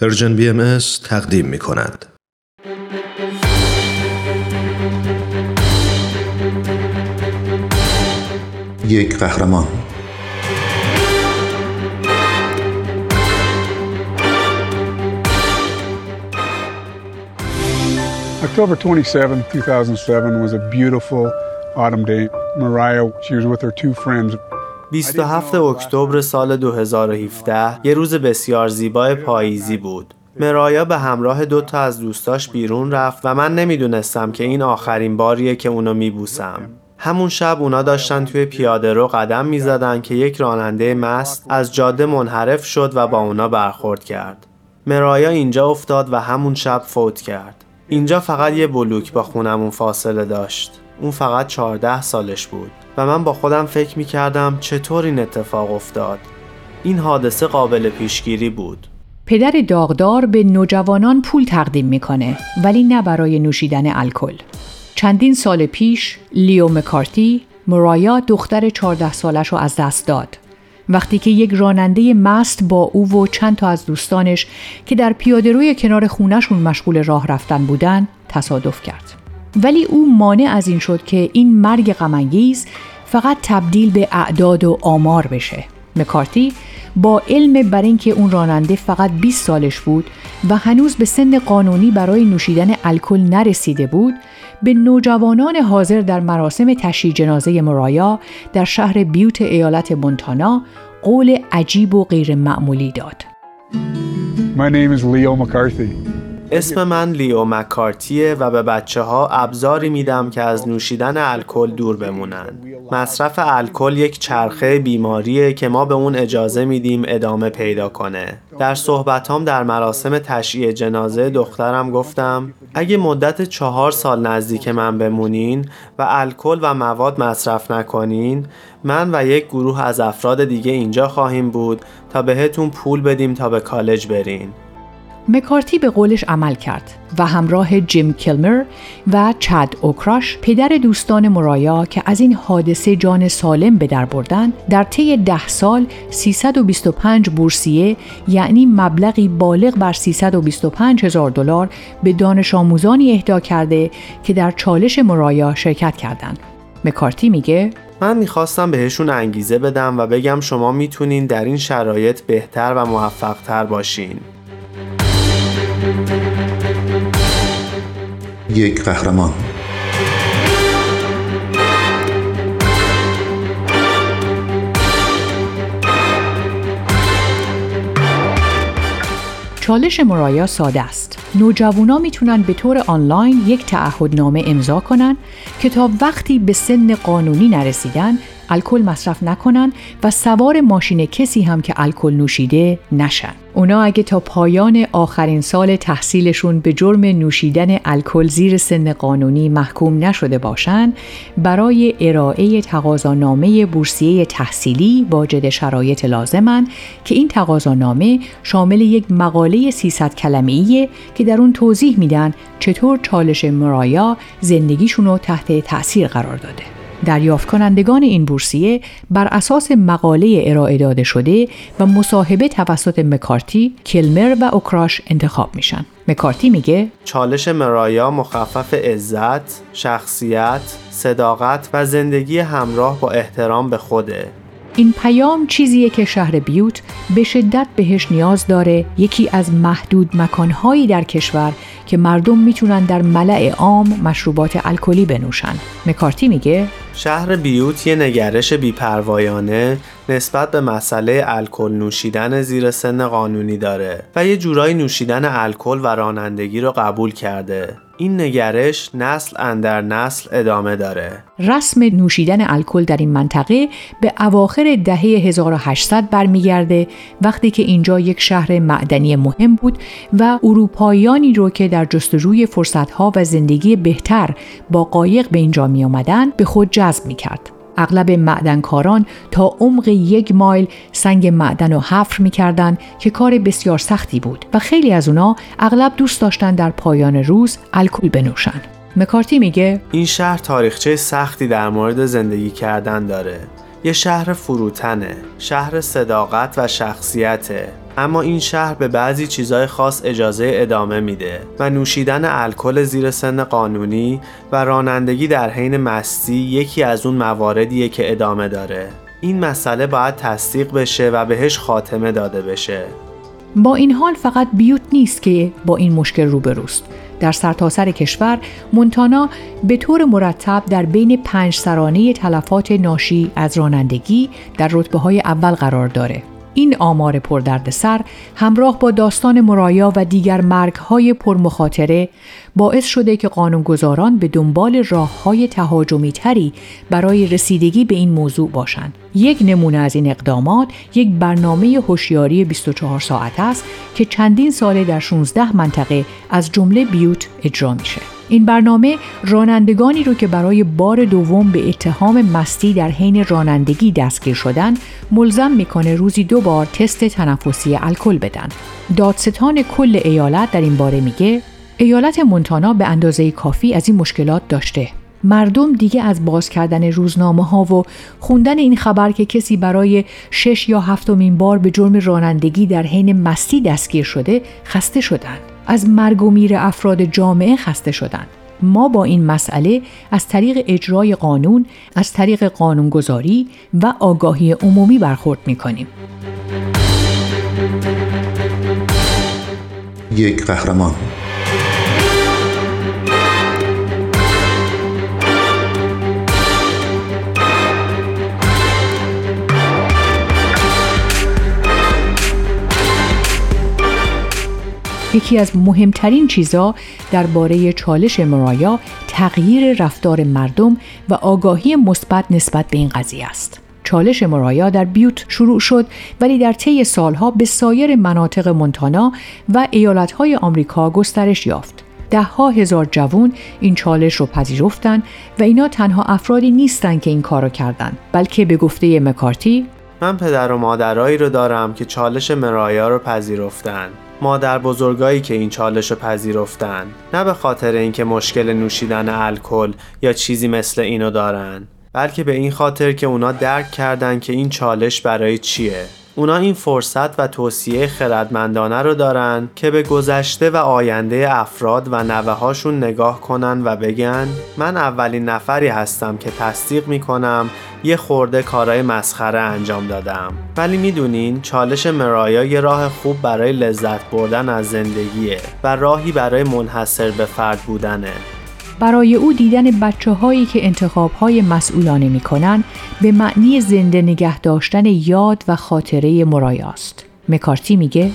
پرژن بی ام تقدیم می کند. یک قهرمان October 27, 2007 was a beautiful autumn day. Mariah, she was with her two friends, 27 اکتبر سال 2017 یه روز بسیار زیبای پاییزی بود. مرایا به همراه دو تا از دوستاش بیرون رفت و من نمی‌دونستم که این آخرین باریه که اونو میبوسم. همون شب اونا داشتن توی پیاده رو قدم می‌زدن که یک راننده مست از جاده منحرف شد و با اونا برخورد کرد. مرایا اینجا افتاد و همون شب فوت کرد. اینجا فقط یه بلوک با خونمون فاصله داشت. اون فقط 14 سالش بود. و من با خودم فکر می کردم چطور این اتفاق افتاد. این حادثه قابل پیشگیری بود. پدر داغدار به نوجوانان پول تقدیم می‌کنه ولی نه برای نوشیدن الکل. چندین سال پیش لیو مکارتی مرایا دختر 14 سالش رو از دست داد. وقتی که یک راننده مست با او و چند تا از دوستانش که در پیاده روی کنار خونشون مشغول راه رفتن بودن تصادف کرد. ولی او مانع از این شد که این مرگ غمانگیز فقط تبدیل به اعداد و آمار بشه. مکارتی با علم بر اینکه اون راننده فقط 20 سالش بود و هنوز به سن قانونی برای نوشیدن الکل نرسیده بود به نوجوانان حاضر در مراسم تشییع جنازه مرایا در شهر بیوت ایالت مونتانا قول عجیب و غیر معمولی داد. My name is Leo McCarthy. اسم من لیو مکارتیه و به بچه ها ابزاری میدم که از نوشیدن الکل دور بمونن. مصرف الکل یک چرخه بیماریه که ما به اون اجازه میدیم ادامه پیدا کنه. در صحبتام در مراسم تشییع جنازه دخترم گفتم اگه مدت چهار سال نزدیک من بمونین و الکل و مواد مصرف نکنین من و یک گروه از افراد دیگه اینجا خواهیم بود تا بهتون پول بدیم تا به کالج برین. مکارتی به قولش عمل کرد و همراه جیم کلمر و چد اوکراش پدر دوستان مرایا که از این حادثه جان سالم به در بردن در طی ده سال 325 بورسیه یعنی مبلغی بالغ بر 325 هزار دلار به دانش آموزانی اهدا کرده که در چالش مرایا شرکت کردند. مکارتی میگه من می‌خواستم بهشون انگیزه بدم و بگم شما می‌تونین در این شرایط بهتر و موفقتر باشین یک قهرمان چالش مرایا ساده است. نوجوانا می‌تونن به طور آنلاین یک تعهدنامه امضا کنن که تا وقتی به سن قانونی نرسیدن الکل مصرف نکنن و سوار ماشین کسی هم که الکل نوشیده نشن. اونا اگه تا پایان آخرین سال تحصیلشون به جرم نوشیدن الکل زیر سن قانونی محکوم نشده باشن برای ارائه تقاضانامه بورسیه تحصیلی واجد شرایط لازمن که این تقاضانامه شامل یک مقاله 300 کلمه‌ایه که در اون توضیح میدن چطور چالش مرایا زندگیشون رو تحت تأثیر قرار داده. دریافت کنندگان این بورسیه بر اساس مقاله ارائه داده شده و مصاحبه توسط مکارتی، کلمر و اوکراش انتخاب میشن. مکارتی میگه چالش مرایا مخفف عزت، شخصیت، صداقت و زندگی همراه با احترام به خوده این پیام چیزیه که شهر بیوت به شدت بهش نیاز داره یکی از محدود مکانهایی در کشور که مردم می‌تونن در ملع عام مشروبات الکلی بنوشن. مکارتی میگه شهر بیوت یه نگرش بیپروایانه نسبت به مسئله الکل نوشیدن زیر سن قانونی داره و یه جورایی نوشیدن الکل و رانندگی رو قبول کرده. این نگرش نسل اندر نسل ادامه داره. رسم نوشیدن الکل در این منطقه به اواخر دهه 1800 برمیگرده وقتی که اینجا یک شهر معدنی مهم بود و اروپاییانی رو که در جستجوی فرصتها و زندگی بهتر با قایق به اینجا می آمدن به خود جذب می کرد. اغلب معدنکاران تا عمق یک مایل سنگ معدن رو حفر می‌کردند که کار بسیار سختی بود و خیلی از اونا اغلب دوست داشتن در پایان روز الکل بنوشن. مکارتی میگه این شهر تاریخچه سختی در مورد زندگی کردن داره. یه شهر فروتنه، شهر صداقت و شخصیته اما این شهر به بعضی چیزای خاص اجازه ادامه میده و نوشیدن الکل زیر سن قانونی و رانندگی در حین مستی یکی از اون مواردیه که ادامه داره. این مسئله باید تصدیق بشه و بهش خاتمه داده بشه. با این حال فقط بیوت نیست که با این مشکل روبروست. در سرتاسر سر کشور مونتانا به طور مرتب در بین پنج سرانه تلفات ناشی از رانندگی در رتبه های اول قرار داره. این آمار پردردسر همراه با داستان مرایا و دیگر مرگ های پرمخاطره باعث شده که قانونگذاران به دنبال راه های تهاجمی تری برای رسیدگی به این موضوع باشند. یک نمونه از این اقدامات یک برنامه هوشیاری 24 ساعت است که چندین ساله در 16 منطقه از جمله بیوت اجرا میشه. این برنامه رانندگانی رو که برای بار دوم به اتهام مستی در حین رانندگی دستگیر شدن ملزم می‌کنه روزی دو بار تست تنفسی الکل بدن. دادستان کل ایالت در این باره میگه ایالت مونتانا به اندازه کافی از این مشکلات داشته. مردم دیگه از باز کردن روزنامه ها و خوندن این خبر که کسی برای شش یا هفتمین بار به جرم رانندگی در حین مستی دستگیر شده خسته شدند. از مرگ و میر افراد جامعه خسته شدند. ما با این مسئله از طریق اجرای قانون، از طریق قانونگذاری و آگاهی عمومی برخورد می کنیم. یک قهرمان یکی از مهمترین چیزا درباره چالش مرایا تغییر رفتار مردم و آگاهی مثبت نسبت به این قضیه است. چالش مرایا در بیوت شروع شد ولی در طی سالها به سایر مناطق مونتانا و ایالتهای آمریکا گسترش یافت. ده ها هزار جوون این چالش رو پذیرفتن و اینا تنها افرادی نیستن که این کارو کردن بلکه به گفته مکارتی من پدر و مادرایی رو دارم که چالش مرایا رو پذیرفتن مادر بزرگایی که این چالش رو پذیرفتن نه به خاطر اینکه مشکل نوشیدن الکل یا چیزی مثل اینو دارن بلکه به این خاطر که اونا درک کردن که این چالش برای چیه. اونا این فرصت و توصیه خردمندانه رو دارن که به گذشته و آینده افراد و نوه هاشون نگاه کنن و بگن من اولین نفری هستم که تصدیق می‌کنم یه خورده کارای مسخره انجام دادم ولی می‌دونین چالش مرایا یه راه خوب برای لذت بردن از زندگیه و راهی برای منحصر به فرد بودنه برای او دیدن بچه هایی که انتخاب های مسئولانه می کنن به معنی زنده نگه داشتن یاد و خاطره مرایاست. مکارتی میگه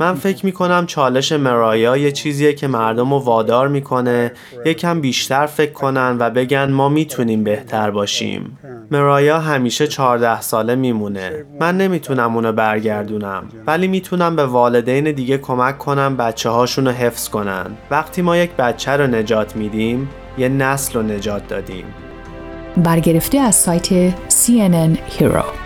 من فکر می کنم چالش مرایا یه چیزیه که مردم رو وادار می‌کنه. یکم بیشتر فکر کنن و بگن ما می‌تونیم بهتر باشیم. مرایا همیشه 14 ساله میمونه. من نمی‌تونم اونو برگردونم. ولی می‌تونم به والدین دیگه کمک کنم بچه هاشون رو حفظ کنن. وقتی ما یک بچه رو نجات میدیم یه نسل رو نجات دادیم. برگرفته از سایت CNN Hero.